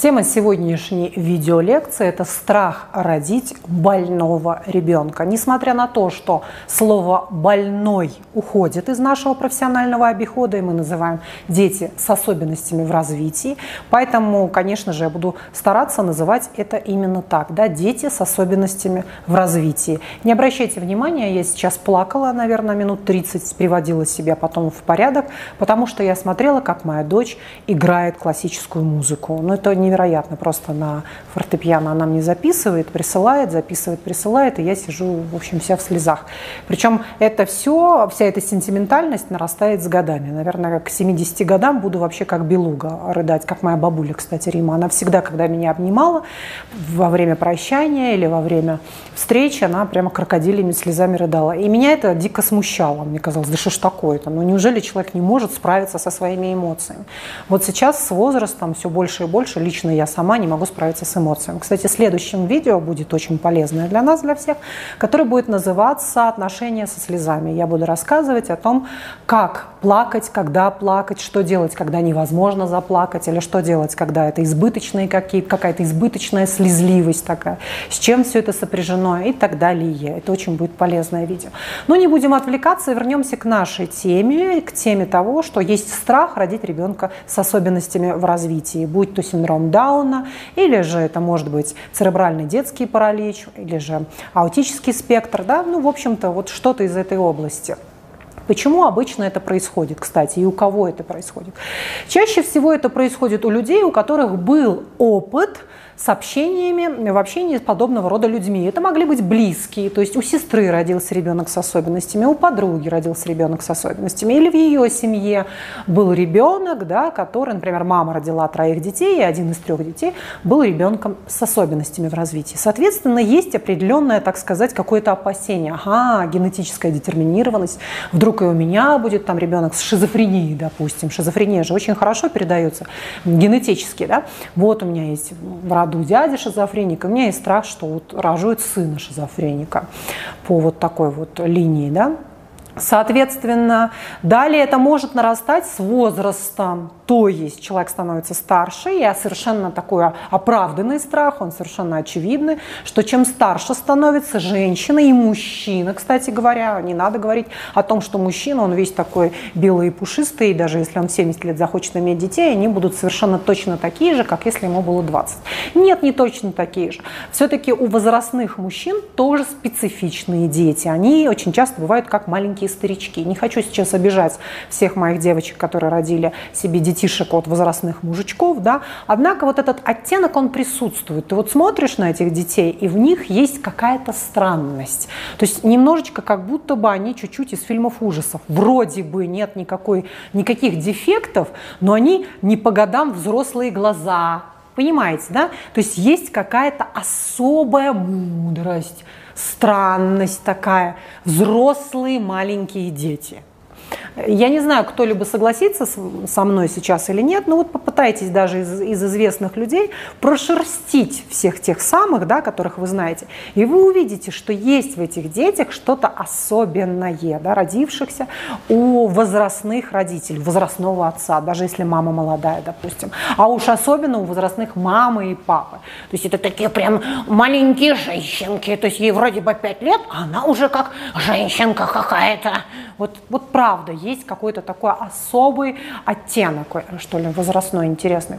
Тема сегодняшней видеолекции – это страх родить больного ребенка. Несмотря на то, что слово «больной» уходит из нашего профессионального обихода, и мы называем дети с особенностями в развитии, поэтому, конечно же, я буду стараться называть это именно так, да, дети с особенностями в развитии. Не обращайте внимания, я сейчас плакала, наверное, минут 30, приводила себя потом в порядок, потому что я смотрела, как моя дочь играет классическую музыку. Но это не невероятно просто на фортепиано она мне записывает, присылает, записывает, присылает, и я сижу, в общем, вся в слезах. Причем это все, вся эта сентиментальность нарастает с годами. Наверное, к 70 годам буду вообще как белуга рыдать, как моя бабуля, кстати, Рима. Она всегда, когда меня обнимала во время прощания или во время встречи, она прямо крокодилями слезами рыдала. И меня это дико смущало. Мне казалось, да что ж такое-то? Ну неужели человек не может справиться со своими эмоциями? Вот сейчас с возрастом все больше и больше лично лично я сама не могу справиться с эмоциями. Кстати, следующим видео будет очень полезное для нас, для всех, которое будет называться «Отношения со слезами». Я буду рассказывать о том, как плакать, когда плакать, что делать, когда невозможно заплакать, или что делать, когда это избыточные какие какая-то избыточная слезливость такая, с чем все это сопряжено и так далее. Это очень будет полезное видео. Но не будем отвлекаться, вернемся к нашей теме, к теме того, что есть страх родить ребенка с особенностями в развитии, будь то синдром Дауна, или же это может быть церебральный детский паралич, или же аутический спектр, да, ну, в общем-то, вот что-то из этой области. Почему обычно это происходит, кстати, и у кого это происходит? Чаще всего это происходит у людей, у которых был опыт с общениями, в общении с подобного рода людьми. Это могли быть близкие, то есть у сестры родился ребенок с особенностями, у подруги родился ребенок с особенностями, или в ее семье был ребенок, да, который, например, мама родила троих детей, и один из трех детей был ребенком с особенностями в развитии. Соответственно, есть определенное, так сказать, какое-то опасение. Ага, генетическая детерминированность, вдруг и у меня будет там ребенок с шизофренией, допустим. Шизофрения же очень хорошо передается генетически, да. Вот у меня есть в роду роду дядя шизофреник, у меня есть страх, что вот рожают сына шизофреника по вот такой вот линии, да. Соответственно, далее это может нарастать с возрастом. То есть человек становится старше, и совершенно такой оправданный страх, он совершенно очевидный, что чем старше становится женщина и мужчина, кстати говоря, не надо говорить о том, что мужчина, он весь такой белый и пушистый, и даже если он в 70 лет захочет иметь детей, они будут совершенно точно такие же, как если ему было 20. Нет, не точно такие же. Все-таки у возрастных мужчин тоже специфичные дети. Они очень часто бывают как маленькие старички. Не хочу сейчас обижать всех моих девочек, которые родили себе детишек от возрастных мужичков, да, однако вот этот оттенок, он присутствует. Ты вот смотришь на этих детей, и в них есть какая-то странность. То есть немножечко как будто бы они чуть-чуть из фильмов ужасов. Вроде бы нет никакой, никаких дефектов, но они не по годам взрослые глаза, Понимаете, да? То есть есть какая-то особая мудрость, странность такая. Взрослые маленькие дети – я не знаю, кто-либо согласится со мной сейчас или нет, но вот попытайтесь даже из, из известных людей прошерстить всех тех самых, да, которых вы знаете, и вы увидите, что есть в этих детях что-то особенное, да, родившихся у возрастных родителей, возрастного отца, даже если мама молодая, допустим, а уж особенно у возрастных мамы и папы. То есть это такие прям маленькие женщинки, то есть ей вроде бы 5 лет, а она уже как женщинка какая-то. Вот, вот правда, есть какой-то такой особый оттенок, что ли, возрастной, интересный.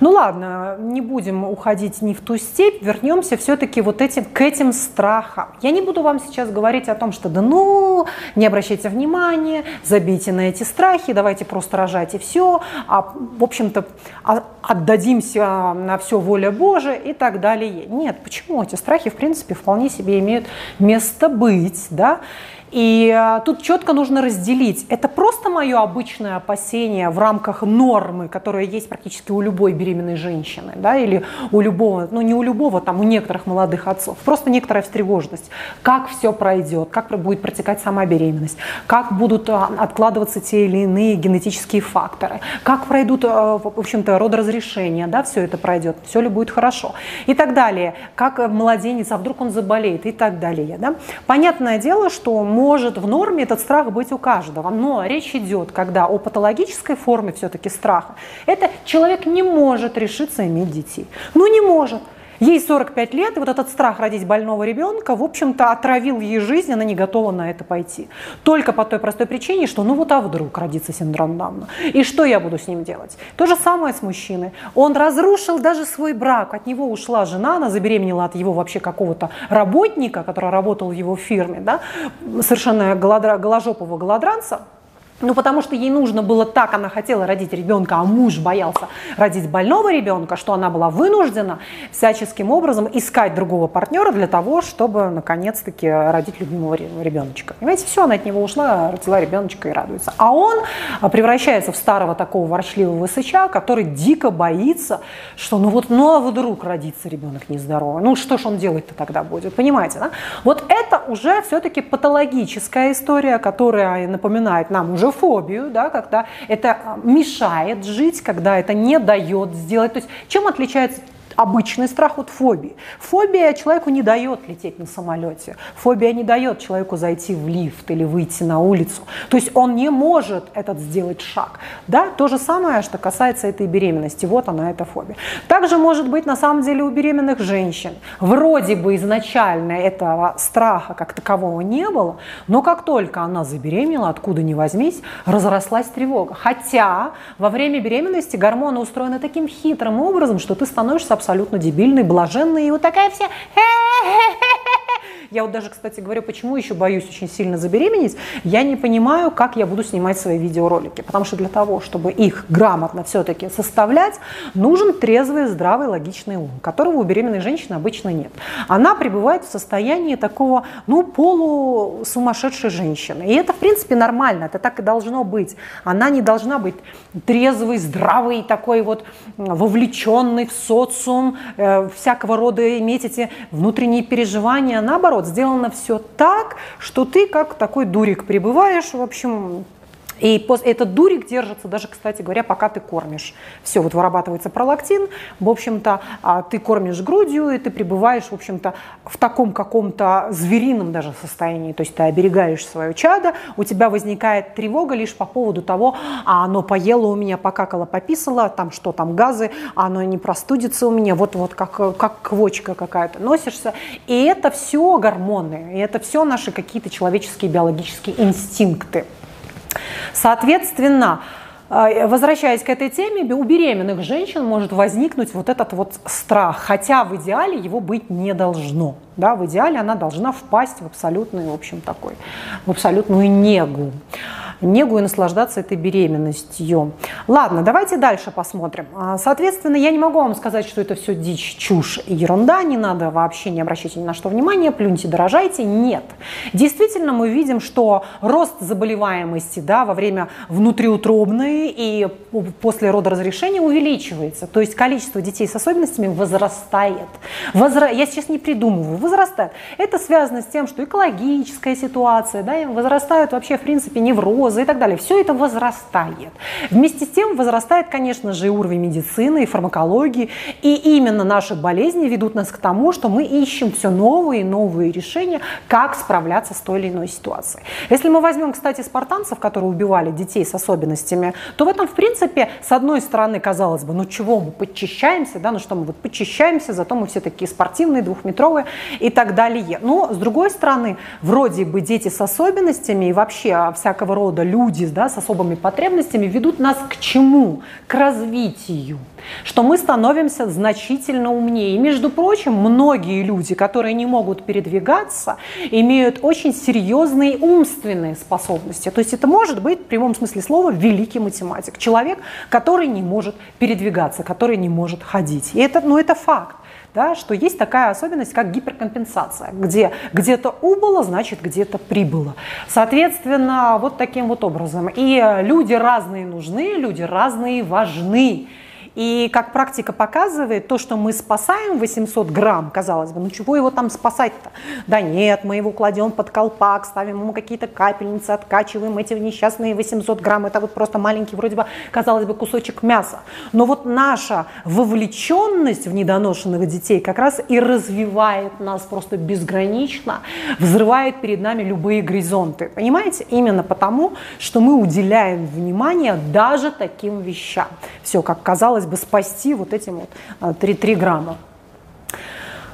Ну ладно, не будем уходить ни в ту степь, вернемся все-таки вот этим, к этим страхам. Я не буду вам сейчас говорить о том, что да ну, не обращайте внимания, забейте на эти страхи, давайте просто рожайте все, а в общем-то а, отдадимся на все воля Божия и так далее. Нет, почему? Эти страхи, в принципе, вполне себе имеют место быть, да, и а, тут четко нужно разделить. Это просто мое обычное опасение в рамках нормы, которая есть практически у любой беременной женщины, да, или у любого, ну не у любого, там у некоторых молодых отцов. Просто некоторая встревоженность. Как все пройдет, как будет протекать сама беременность, как будут а, откладываться те или иные генетические факторы, как пройдут, а, в общем-то, родоразрешения, да, все это пройдет, все ли будет хорошо и так далее. Как младенец, а вдруг он заболеет и так далее. Да. Понятное дело, что может в норме этот страх быть у каждого. Но речь идет, когда о патологической форме все-таки страха, это человек не может решиться иметь детей. Ну не может. Ей 45 лет, и вот этот страх родить больного ребенка, в общем-то, отравил ей жизнь, она не готова на это пойти. Только по той простой причине, что ну вот а вдруг родится синдром Дауна. И что я буду с ним делать? То же самое с мужчиной. Он разрушил даже свой брак. От него ушла жена, она забеременела от его вообще какого-то работника, который работал в его фирме, да, совершенно голожопого голодранца. Ну, потому что ей нужно было так, она хотела родить ребенка, а муж боялся родить больного ребенка, что она была вынуждена всяческим образом искать другого партнера для того, чтобы наконец-таки родить любимого ребеночка. Понимаете, все, она от него ушла, родила ребеночка и радуется. А он а, превращается в старого такого ворчливого сыча, который дико боится, что ну вот, ну а вдруг родится ребенок нездоровый. Ну что ж он делать-то тогда будет, понимаете, да? Вот это уже все-таки патологическая история, которая напоминает нам уже фобию, да, когда это мешает жить, когда это не дает сделать. То есть чем отличается обычный страх от фобии. Фобия человеку не дает лететь на самолете. Фобия не дает человеку зайти в лифт или выйти на улицу. То есть он не может этот сделать шаг. Да? То же самое, что касается этой беременности. Вот она, эта фобия. Также может быть на самом деле у беременных женщин. Вроде бы изначально этого страха как такового не было, но как только она забеременела, откуда ни возьмись, разрослась тревога. Хотя во время беременности гормоны устроены таким хитрым образом, что ты становишься абсолютно дебильный, блаженный, и вот такая вся я вот даже, кстати говоря, почему еще боюсь очень сильно забеременеть, я не понимаю, как я буду снимать свои видеоролики. Потому что для того, чтобы их грамотно все-таки составлять, нужен трезвый, здравый, логичный ум, которого у беременной женщины обычно нет. Она пребывает в состоянии такого, ну, полусумасшедшей женщины. И это, в принципе, нормально, это так и должно быть. Она не должна быть трезвый, здравый, такой вот вовлеченный в социум, э, всякого рода иметь эти внутренние переживания. Наоборот, наоборот, сделано все так, что ты как такой дурик пребываешь, в общем, и этот дурик держится даже, кстати говоря, пока ты кормишь. Все, вот вырабатывается пролактин, в общем-то, а, ты кормишь грудью, и ты пребываешь, в общем-то, в таком каком-то зверином даже состоянии. То есть ты оберегаешь свое чадо, у тебя возникает тревога лишь по поводу того, а оно поело у меня, покакало, пописало, там что там, газы, оно не простудится у меня, вот-вот как, как квочка какая-то носишься. И это все гормоны, и это все наши какие-то человеческие биологические инстинкты. Соответственно, э, Возвращаясь к этой теме, у беременных женщин может возникнуть вот этот вот страх, хотя в идеале его быть не должно. Да, в идеале она должна впасть в абсолютную, в общем, такой, в абсолютную негу негу и наслаждаться этой беременностью. Ладно, давайте дальше посмотрим. А, соответственно, я не могу вам сказать, что это все дичь, чушь и ерунда, не надо вообще не обращать ни на что внимания, плюньте, дорожайте. Нет. Действительно, мы видим, что рост заболеваемости да, во время внутриутробной и после родоразрешения увеличивается. То есть количество детей с особенностями возрастает. Возра... Я сейчас не придумываю, возрастает. Это связано с тем, что экологическая ситуация, да, возрастают вообще, в принципе, неврозы, и так далее. Все это возрастает. Вместе с тем возрастает, конечно же, и уровень медицины, и фармакологии. И именно наши болезни ведут нас к тому, что мы ищем все новые и новые решения, как справляться с той или иной ситуацией. Если мы возьмем, кстати, спартанцев, которые убивали детей с особенностями, то в этом, в принципе, с одной стороны, казалось бы, ну чего мы подчищаемся, да, ну что мы вот подчищаемся, зато мы все такие спортивные, двухметровые и так далее. Но, с другой стороны, вроде бы дети с особенностями и вообще всякого рода рода люди да, с особыми потребностями ведут нас к чему? К развитию. Что мы становимся значительно умнее. И, между прочим, многие люди, которые не могут передвигаться, имеют очень серьезные умственные способности. То есть это может быть, в прямом смысле слова, великий математик. Человек, который не может передвигаться, который не может ходить. И это, ну, это факт да, что есть такая особенность, как гиперкомпенсация, где где-то убыло, значит где-то прибыло. Соответственно, вот таким вот образом. И люди разные нужны, люди разные важны. И как практика показывает, то, что мы спасаем 800 грамм, казалось бы, ну чего его там спасать-то? Да нет, мы его кладем под колпак, ставим ему какие-то капельницы, откачиваем эти несчастные 800 грамм. Это вот просто маленький, вроде бы, казалось бы, кусочек мяса. Но вот наша вовлеченность в недоношенных детей как раз и развивает нас просто безгранично, взрывает перед нами любые горизонты. Понимаете? Именно потому, что мы уделяем внимание даже таким вещам. Все, как казалось спасти вот этим вот 3, э, 3 грамма.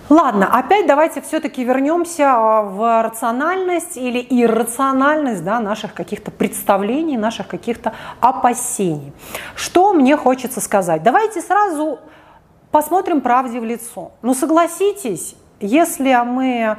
Ладно, опять давайте все-таки вернемся а, в рациональность или иррациональность да, наших каких-то представлений, наших каких-то опасений. Что мне хочется сказать? Давайте сразу посмотрим правде в лицо. Ну согласитесь, если мы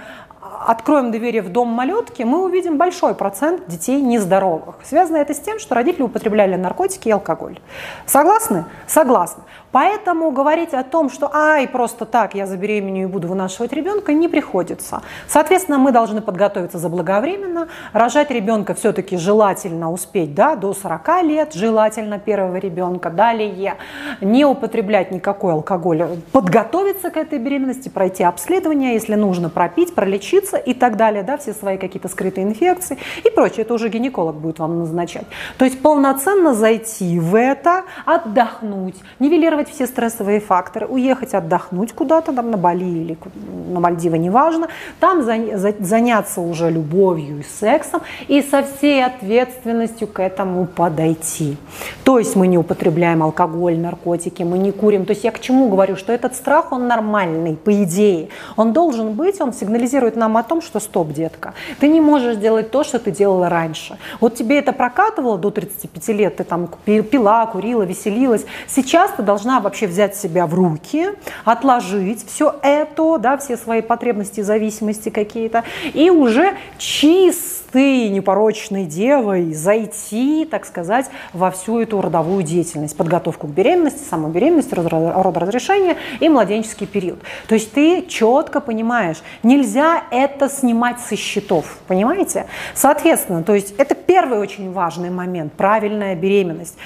откроем двери в дом малютки, мы увидим большой процент детей нездоровых. Связано это с тем, что родители употребляли наркотики и алкоголь. Согласны? Согласны. Поэтому говорить о том, что ай, просто так я забеременею и буду вынашивать ребенка, не приходится. Соответственно, мы должны подготовиться заблаговременно. Рожать ребенка все-таки желательно успеть да, до 40 лет, желательно первого ребенка. Далее не употреблять никакой алкоголь, подготовиться к этой беременности, пройти обследование, если нужно пропить, пролечиться и так далее, да, все свои какие-то скрытые инфекции и прочее. Это уже гинеколог будет вам назначать. То есть полноценно зайти в это, отдохнуть, нивелировать минимизировать все стрессовые факторы, уехать отдохнуть куда-то, там на Бали или на Мальдивы, неважно, там заняться уже любовью и сексом и со всей ответственностью к этому подойти. То есть мы не употребляем алкоголь, наркотики, мы не курим. То есть я к чему говорю, что этот страх, он нормальный, по идее. Он должен быть, он сигнализирует нам о том, что стоп, детка, ты не можешь делать то, что ты делала раньше. Вот тебе это прокатывало до 35 лет, ты там пила, курила, веселилась. Сейчас ты должна должна вообще взять себя в руки, отложить все это, да, все свои потребности, зависимости какие-то, и уже чистой, непорочной девой зайти, так сказать, во всю эту родовую деятельность, подготовку к беременности, саму беременность, родоразрешение и младенческий период. То есть ты четко понимаешь, нельзя это снимать со счетов, понимаете? Соответственно, то есть это первый очень важный момент, правильная беременность.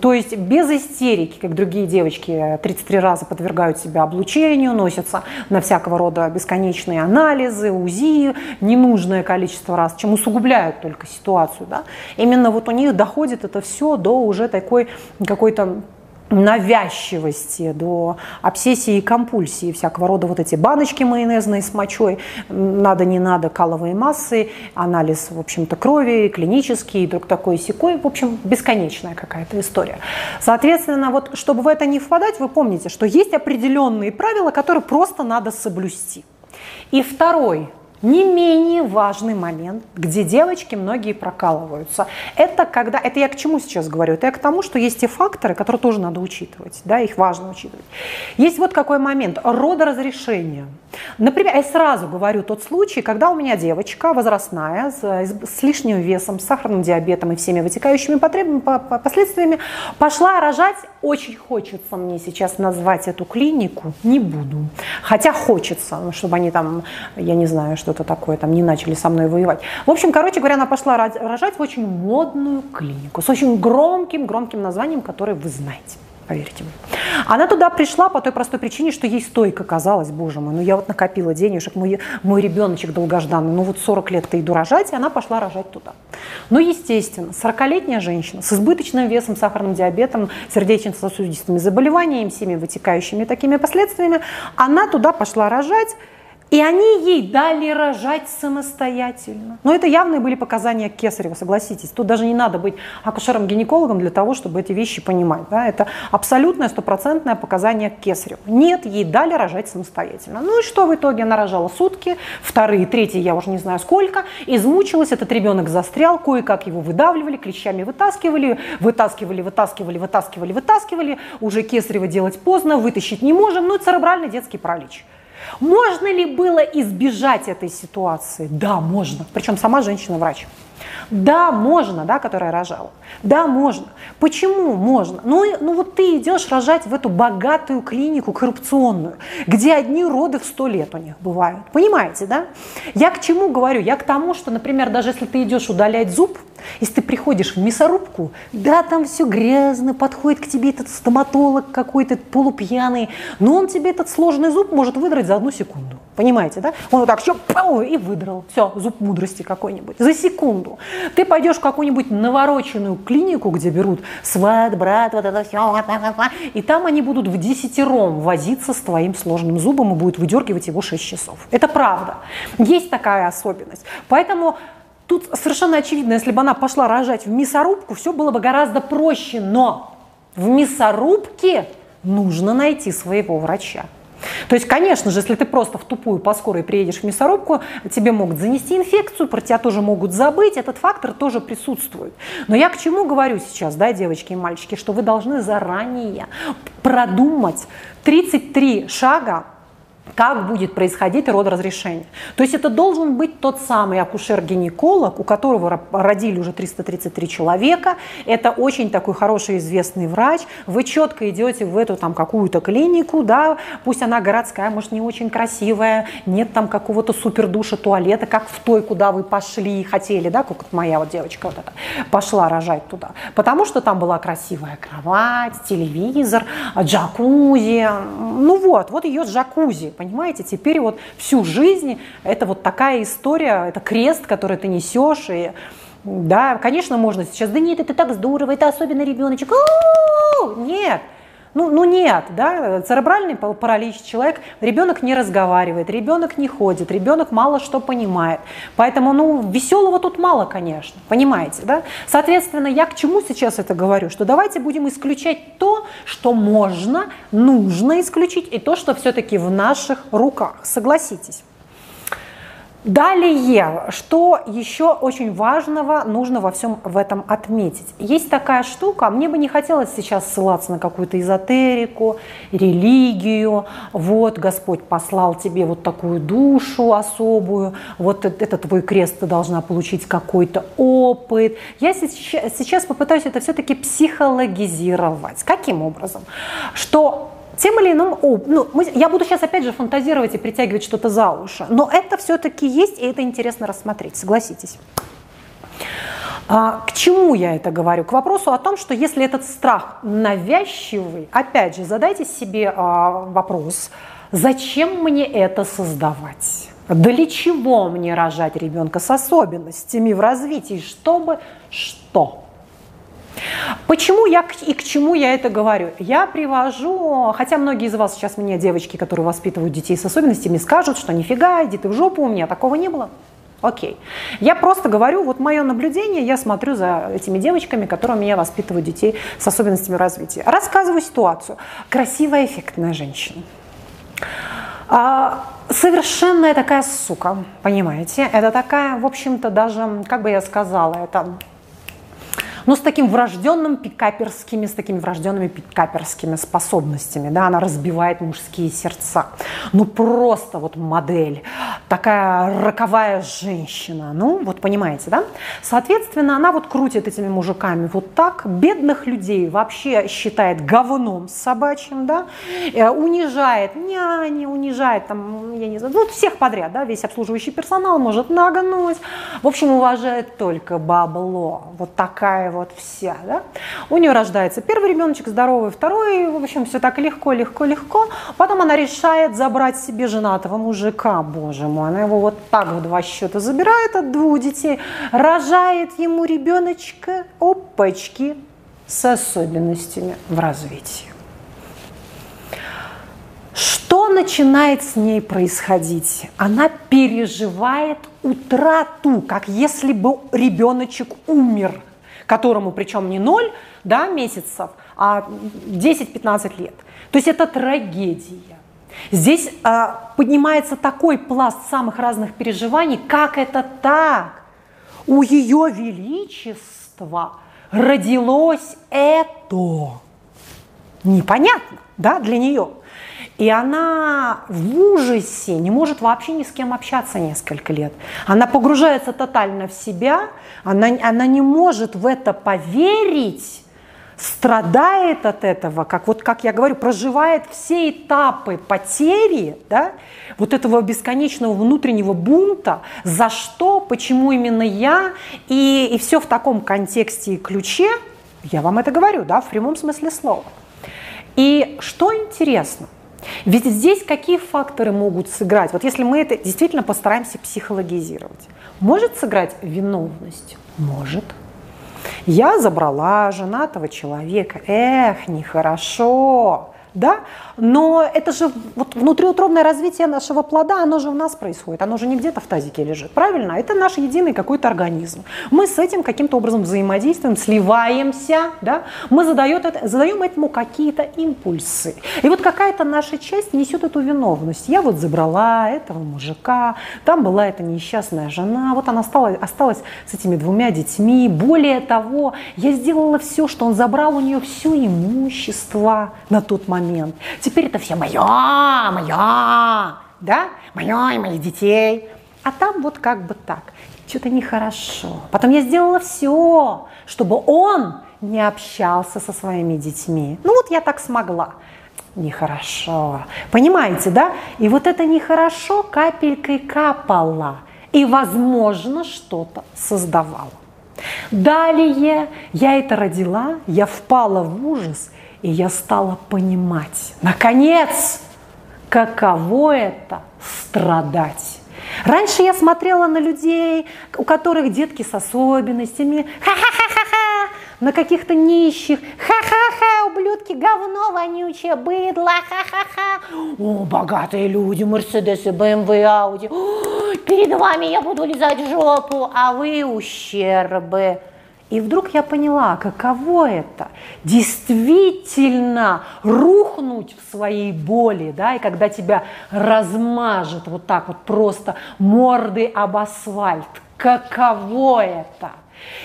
То есть без истерики, как другие девочки 33 раза подвергают себя облучению, носятся на всякого рода бесконечные анализы, УЗИ, ненужное количество раз, чем усугубляют только ситуацию. Да? Именно вот у них доходит это все до уже такой какой-то навязчивости, до обсессии и компульсии, всякого рода вот эти баночки майонезные с мочой, надо, не надо, каловые массы, анализ, в общем-то, крови, клинический, друг такой секой, в общем, бесконечная какая-то история. Соответственно, вот чтобы в это не впадать, вы помните, что есть определенные правила, которые просто надо соблюсти. И второй не менее важный момент, где девочки многие прокалываются. Это когда, это я к чему сейчас говорю? Это я к тому, что есть те факторы, которые тоже надо учитывать, да, их важно учитывать. Есть вот какой момент, родоразрешение. Например, я сразу говорю тот случай, когда у меня девочка возрастная, с, с лишним весом, с сахарным диабетом и всеми вытекающими потребами, последствиями, пошла рожать. Очень хочется мне сейчас назвать эту клинику, не буду. Хотя хочется, чтобы они там, я не знаю, что-то такое, там не начали со мной воевать. В общем, короче говоря, она пошла рожать в очень модную клинику с очень громким-громким названием, которое вы знаете поверьте мне. Она туда пришла по той простой причине, что ей стойко казалось, боже мой, ну я вот накопила денежек, мой, мой ребеночек долгожданный, ну вот 40 лет-то иду рожать, и она пошла рожать туда. Ну, естественно, 40-летняя женщина с избыточным весом, сахарным диабетом, сердечно-сосудистыми заболеваниями, всеми вытекающими такими последствиями, она туда пошла рожать, и они ей дали рожать самостоятельно. Но это явные были показания Кесарева, согласитесь. Тут даже не надо быть акушером-гинекологом для того, чтобы эти вещи понимать. Да? Это абсолютное стопроцентное показание Кесареву. Нет, ей дали рожать самостоятельно. Ну и что в итоге? Она рожала сутки, вторые, третьи, я уже не знаю сколько, измучилась, этот ребенок застрял, кое-как его выдавливали, клещами вытаскивали, вытаскивали, вытаскивали, вытаскивали, вытаскивали. Уже Кесарева делать поздно, вытащить не можем. Ну и церебральный детский паралич. Можно ли было избежать этой ситуации? Да, можно. Причем сама женщина-врач. Да, можно, да, которая рожала. Да, можно. Почему можно? Ну, ну вот ты идешь рожать в эту богатую клинику коррупционную, где одни роды в сто лет у них бывают. Понимаете, да? Я к чему говорю? Я к тому, что, например, даже если ты идешь удалять зуб, Если ты приходишь в мясорубку, да, там все грязно, подходит к тебе этот стоматолог какой-то полупьяный, но он тебе этот сложный зуб может выдрать за одну секунду. Понимаете, да? Он вот так все и выдрал. Все, зуб мудрости какой-нибудь. За секунду. Ты пойдешь в какую-нибудь навороченную клинику, где берут сват, брат, вот это все, и там они будут в десятером возиться с твоим сложным зубом и будут выдергивать его 6 часов. Это правда. Есть такая особенность. Поэтому Тут совершенно очевидно, если бы она пошла рожать в мясорубку, все было бы гораздо проще, но в мясорубке нужно найти своего врача. То есть, конечно же, если ты просто в тупую по скорой приедешь в мясорубку, тебе могут занести инфекцию, про тебя тоже могут забыть, этот фактор тоже присутствует. Но я к чему говорю сейчас, да, девочки и мальчики, что вы должны заранее продумать 33 шага как будет происходить родоразрешение. То есть это должен быть тот самый акушер-гинеколог, у которого родили уже 333 человека. Это очень такой хороший известный врач. Вы четко идете в эту там какую-то клинику, да, пусть она городская, может не очень красивая, нет там какого-то супер душа туалета, как в той, куда вы пошли, хотели, да, как моя вот девочка вот эта пошла рожать туда. Потому что там была красивая кровать, телевизор, джакузи. Ну вот, вот ее джакузи понимаете? Теперь вот всю жизнь это вот такая история, это крест, который ты несешь, и да, конечно, можно сейчас, да нет, это так здорово, это особенно ребеночек. Нет, ну, ну нет, да, церебральный паралич, человек, ребенок не разговаривает, ребенок не ходит, ребенок мало что понимает. Поэтому, ну, веселого тут мало, конечно, понимаете, да? Соответственно, я к чему сейчас это говорю? Что давайте будем исключать то, что можно, нужно исключить, и то, что все-таки в наших руках. Согласитесь. Далее, что еще очень важного нужно во всем в этом отметить? Есть такая штука, мне бы не хотелось сейчас ссылаться на какую-то эзотерику, религию, вот Господь послал тебе вот такую душу особую, вот это твой крест, ты должна получить какой-то опыт. Я сейчас попытаюсь это все-таки психологизировать. Каким образом? Что тем или иным, ну, мы, я буду сейчас опять же фантазировать и притягивать что-то за уши, но это все-таки есть, и это интересно рассмотреть, согласитесь. А, к чему я это говорю? К вопросу о том, что если этот страх навязчивый, опять же, задайте себе а, вопрос, зачем мне это создавать? Для чего мне рожать ребенка с особенностями в развитии, чтобы что? Почему я и к чему я это говорю? Я привожу, хотя многие из вас сейчас мне, девочки, которые воспитывают детей с особенностями, скажут, что нифига, иди ты в жопу, у меня такого не было. Окей. Я просто говорю, вот мое наблюдение, я смотрю за этими девочками, которые у меня воспитывают детей с особенностями развития. Рассказываю ситуацию. Красивая, эффектная женщина. А, совершенная такая сука, понимаете? Это такая, в общем-то, даже, как бы я сказала, это но с таким врожденным пикаперскими, с такими врожденными пикаперскими способностями, да, она разбивает мужские сердца. Ну просто вот модель, такая роковая женщина, ну вот понимаете, да? Соответственно, она вот крутит этими мужиками вот так, бедных людей вообще считает говном собачьим, да, э, унижает няни, унижает там, я не знаю, ну всех подряд, да, весь обслуживающий персонал может нагнуть, в общем, уважает только бабло, вот такая вот вся. Да? У нее рождается первый ребеночек, здоровый, второй, в общем, все так легко, легко, легко. Потом она решает забрать себе женатого мужика, боже мой, она его вот так в два счета забирает от двух детей, рожает ему ребеночка, опачки, с особенностями в развитии. Что начинает с ней происходить? Она переживает утрату, как если бы ребеночек умер – которому причем не 0 да, месяцев, а 10-15 лет. То есть это трагедия. Здесь э, поднимается такой пласт самых разных переживаний, как это так? У ее величества родилось это. Непонятно, да, для нее. И она в ужасе не может вообще ни с кем общаться несколько лет. Она погружается тотально в себя, она, она не может в это поверить, страдает от этого, как вот как я говорю, проживает все этапы потери, да, вот этого бесконечного внутреннего бунта, за что, почему именно я, и, и все в таком контексте и ключе, я вам это говорю, да, в прямом смысле слова. И что интересно, ведь здесь какие факторы могут сыграть? Вот если мы это действительно постараемся психологизировать. Может сыграть виновность? Может. Я забрала женатого человека. Эх, нехорошо да, но это же вот внутриутробное развитие нашего плода, оно же в нас происходит, оно же не где-то в тазике лежит, правильно? Это наш единый какой-то организм. Мы с этим каким-то образом взаимодействуем, сливаемся, да, мы задает это, задаем этому какие-то импульсы. И вот какая-то наша часть несет эту виновность. Я вот забрала этого мужика, там была эта несчастная жена, вот она осталась, осталась с этими двумя детьми. Более того, я сделала все, что он забрал у нее все имущество на тот момент момент. Теперь это все мое, мое, да, мое и моих детей. А там вот как бы так, что-то нехорошо. Потом я сделала все, чтобы он не общался со своими детьми. Ну вот я так смогла. Нехорошо. Понимаете, да? И вот это нехорошо капелькой капало. И, возможно, что-то создавало. Далее я это родила, я впала в ужас – и я стала понимать, наконец, каково это страдать. Раньше я смотрела на людей, у которых детки с особенностями, ха-ха-ха-ха-ха, на каких-то нищих, ха-ха-ха, ублюдки, говно вонючее, быдло, ха-ха-ха. О, богатые люди, Мерседесы, БМВ, Ауди. Перед вами я буду лизать жопу, а вы ущербы. И вдруг я поняла, каково это действительно рухнуть в своей боли, да, и когда тебя размажет вот так вот просто мордой об асфальт, каково это?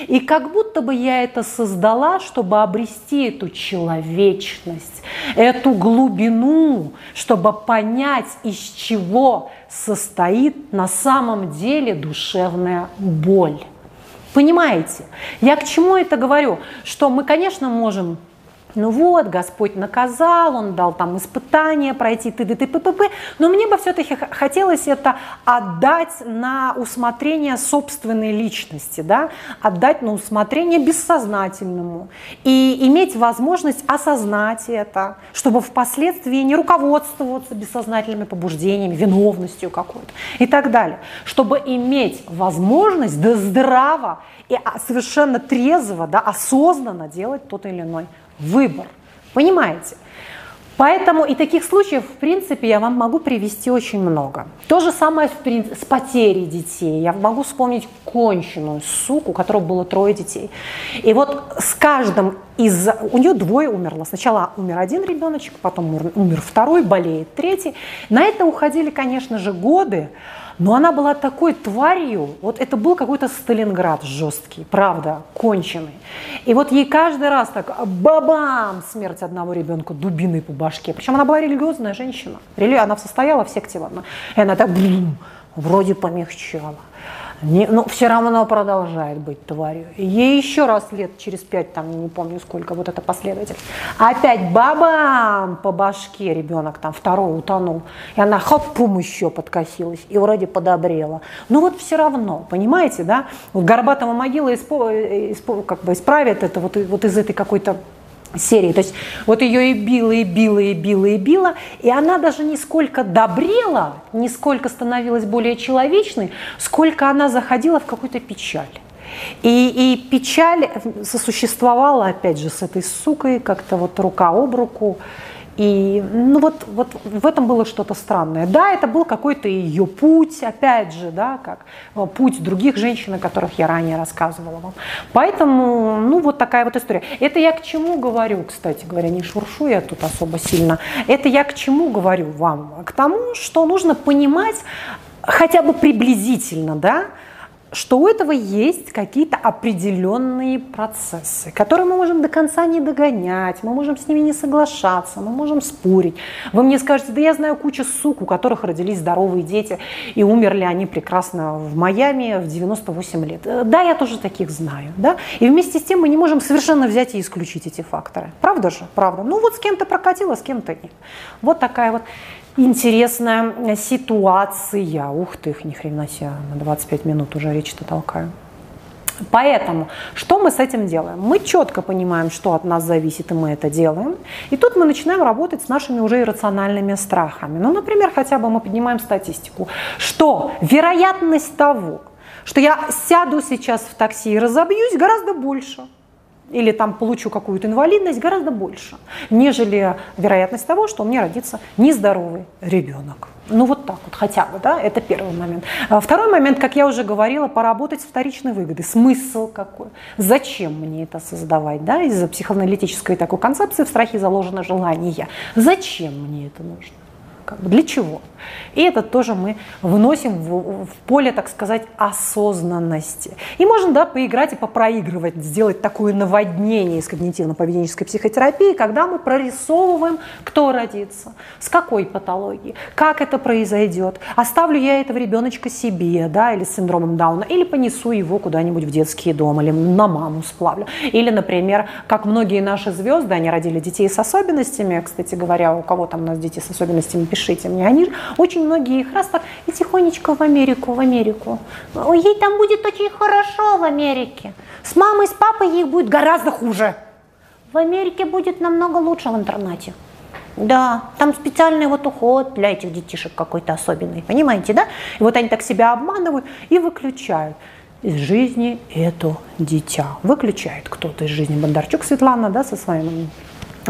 И как будто бы я это создала, чтобы обрести эту человечность, эту глубину, чтобы понять, из чего состоит на самом деле душевная боль. Понимаете? Я к чему это говорю? Что мы, конечно, можем ну вот, Господь наказал, Он дал там испытания пройти, ты, ты, ты, п, п, п. Но мне бы все-таки хотелось это отдать на усмотрение собственной личности, да? отдать на усмотрение бессознательному и иметь возможность осознать это, чтобы впоследствии не руководствоваться бессознательными побуждениями, виновностью какой-то и так далее, чтобы иметь возможность да здраво и а, совершенно трезво, да, осознанно делать тот или иной выбор. Понимаете? Поэтому и таких случаев, в принципе, я вам могу привести очень много. То же самое с потерей детей. Я могу вспомнить конченую суку, у которой было трое детей. И вот с каждым из... У нее двое умерло. Сначала умер один ребеночек, потом умер второй, болеет третий. На это уходили, конечно же, годы. Но она была такой тварью, вот это был какой-то Сталинград жесткий, правда, конченый. И вот ей каждый раз так бабам смерть одного ребенка дубиной по башке. Причем она была религиозная женщина. Она состояла в секте в одной. И она так блум, вроде помягчала. Не, ну, все равно продолжает быть тварью. Ей еще раз лет через пять, там не помню сколько, вот это последователь. Опять бабам по башке ребенок там второй утонул. И она хоп, пум, еще подкосилась. И вроде подобрела. Но вот все равно, понимаете, да? Вот Горбатова могила испо, испо, как бы исправит это вот, вот из этой какой-то серии. То есть вот ее и било, и било, и било, и било, и она даже не сколько добрела, не сколько становилась более человечной, сколько она заходила в какую-то печаль. И, и печаль сосуществовала, опять же, с этой сукой, как-то вот рука об руку. И ну вот, вот в этом было что-то странное. Да, это был какой-то ее путь, опять же, да, как э, путь других женщин, о которых я ранее рассказывала вам. Поэтому, ну вот такая вот история. Это я к чему говорю, кстати говоря, не шуршу я тут особо сильно. Это я к чему говорю вам? К тому, что нужно понимать хотя бы приблизительно, да, что у этого есть какие-то определенные процессы, которые мы можем до конца не догонять, мы можем с ними не соглашаться, мы можем спорить. Вы мне скажете, да я знаю кучу сук, у которых родились здоровые дети, и умерли они прекрасно в Майами в 98 лет. Э, да, я тоже таких знаю. Да? И вместе с тем мы не можем совершенно взять и исключить эти факторы. Правда же? Правда. Ну вот с кем-то прокатило, с кем-то нет. Вот такая вот интересная ситуация. Ух ты, ни хрена себе, на 25 минут уже речь-то толкаю. Поэтому, что мы с этим делаем? Мы четко понимаем, что от нас зависит, и мы это делаем. И тут мы начинаем работать с нашими уже иррациональными страхами. Ну, например, хотя бы мы поднимаем статистику, что вероятность того, что я сяду сейчас в такси и разобьюсь, гораздо больше – или там получу какую-то инвалидность гораздо больше, нежели вероятность того, что у меня родится нездоровый ребенок. Ну вот так вот хотя бы, да, это первый момент. А второй момент, как я уже говорила, поработать с вторичной выгодой. Смысл какой? Зачем мне это создавать, да, из-за психоаналитической такой концепции в страхе заложено желание. Зачем мне это нужно? Как бы для чего? И это тоже мы вносим в, в поле, так сказать, осознанности. И можно да, поиграть и попроигрывать, сделать такое наводнение из когнитивно-поведенческой психотерапии, когда мы прорисовываем, кто родится, с какой патологией, как это произойдет, оставлю я этого ребеночка себе, да, или с синдромом Дауна, или понесу его куда-нибудь в детский дом, или на маму сплавлю. Или, например, как многие наши звезды, они родили детей с особенностями, кстати говоря, у кого там у нас дети с особенностями, пишите мне, они очень многие их раз так и тихонечко в Америку, в Америку. Ей там будет очень хорошо в Америке. С мамой, с папой ей будет гораздо хуже. В Америке будет намного лучше в интернате. Да, там специальный вот уход для этих детишек какой-то особенный, понимаете, да? И вот они так себя обманывают и выключают из жизни это дитя. Выключает кто-то из жизни Бондарчук Светлана, да, со своим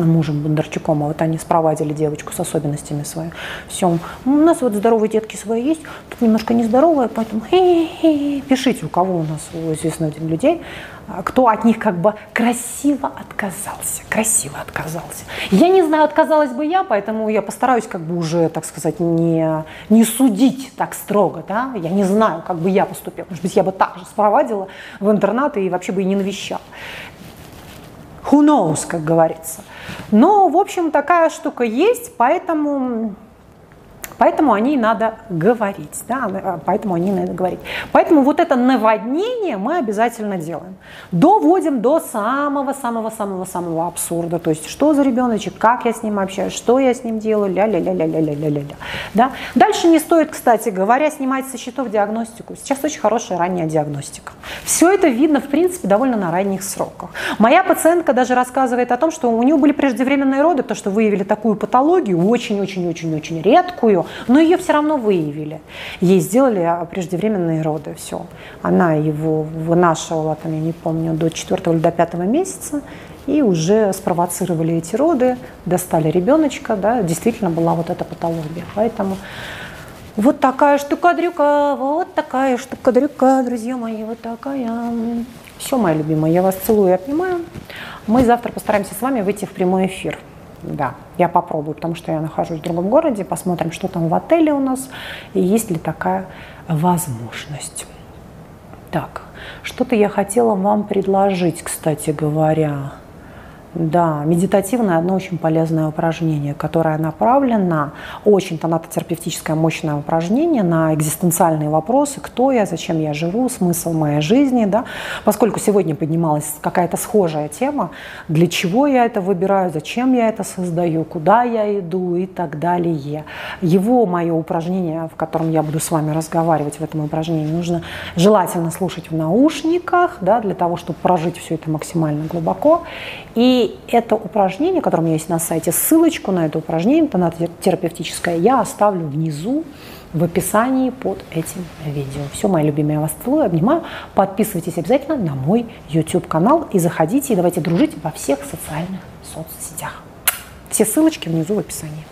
мужем Бондарчуком, а вот они спровадили девочку с особенностями своими. Все, у нас вот здоровые детки свои есть, тут немножко нездоровые, поэтому хе-хе. пишите, у кого у нас, у известных людей, а, кто от них как бы красиво отказался, красиво отказался. Я не знаю, отказалась бы я, поэтому я постараюсь как бы уже, так сказать, не, не судить так строго, да, я не знаю, как бы я поступила, может быть, я бы так же спровадила в интернат и вообще бы и не навещала. Who knows, как говорится. Но, в общем, такая штука есть, поэтому Поэтому о ней надо говорить, да, э, поэтому о ней надо говорить. Поэтому вот это наводнение мы обязательно делаем. Доводим до самого-самого-самого-самого абсурда. То есть, что за ребеночек, как я с ним общаюсь, что я с ним делаю, ля-ля-ля-ля-ля-ля-ля-ля. Да? Дальше не стоит, кстати говоря, снимать со счетов диагностику. Сейчас очень хорошая ранняя диагностика. Все это видно, в принципе, довольно на ранних сроках. Моя пациентка даже рассказывает о том, что у нее были преждевременные роды, то, что выявили такую патологию, очень-очень-очень-очень редкую, но ее все равно выявили. Ей сделали а, преждевременные роды, все. Она его вынашивала, там, я не помню, до 4 или до 5 месяца, и уже спровоцировали эти роды, достали ребеночка, да, действительно была вот эта патология. Поэтому вот такая штука-дрюка, вот такая штука-дрюка, друзья мои, вот такая. Все, мои любимые, я вас целую и обнимаю. Мы завтра постараемся с вами выйти в прямой эфир. Да, я попробую, потому что я нахожусь в другом городе. Посмотрим, что там в отеле у нас и есть ли такая возможность. Так, что-то я хотела вам предложить, кстати говоря. Да, медитативное одно очень полезное упражнение, которое направлено, очень тонатотерапевтическое мощное упражнение на экзистенциальные вопросы, кто я, зачем я живу, смысл моей жизни, да, поскольку сегодня поднималась какая-то схожая тема, для чего я это выбираю, зачем я это создаю, куда я иду и так далее. Его, мое упражнение, в котором я буду с вами разговаривать в этом упражнении, нужно желательно слушать в наушниках, да, для того, чтобы прожить все это максимально глубоко. И это упражнение, которое у меня есть на сайте, ссылочку на это упражнение, терапевтическое, я оставлю внизу в описании под этим видео. Все, мои любимые, я вас целую, обнимаю. Подписывайтесь обязательно на мой YouTube-канал и заходите, и давайте дружить во всех социальных соцсетях. Все ссылочки внизу в описании.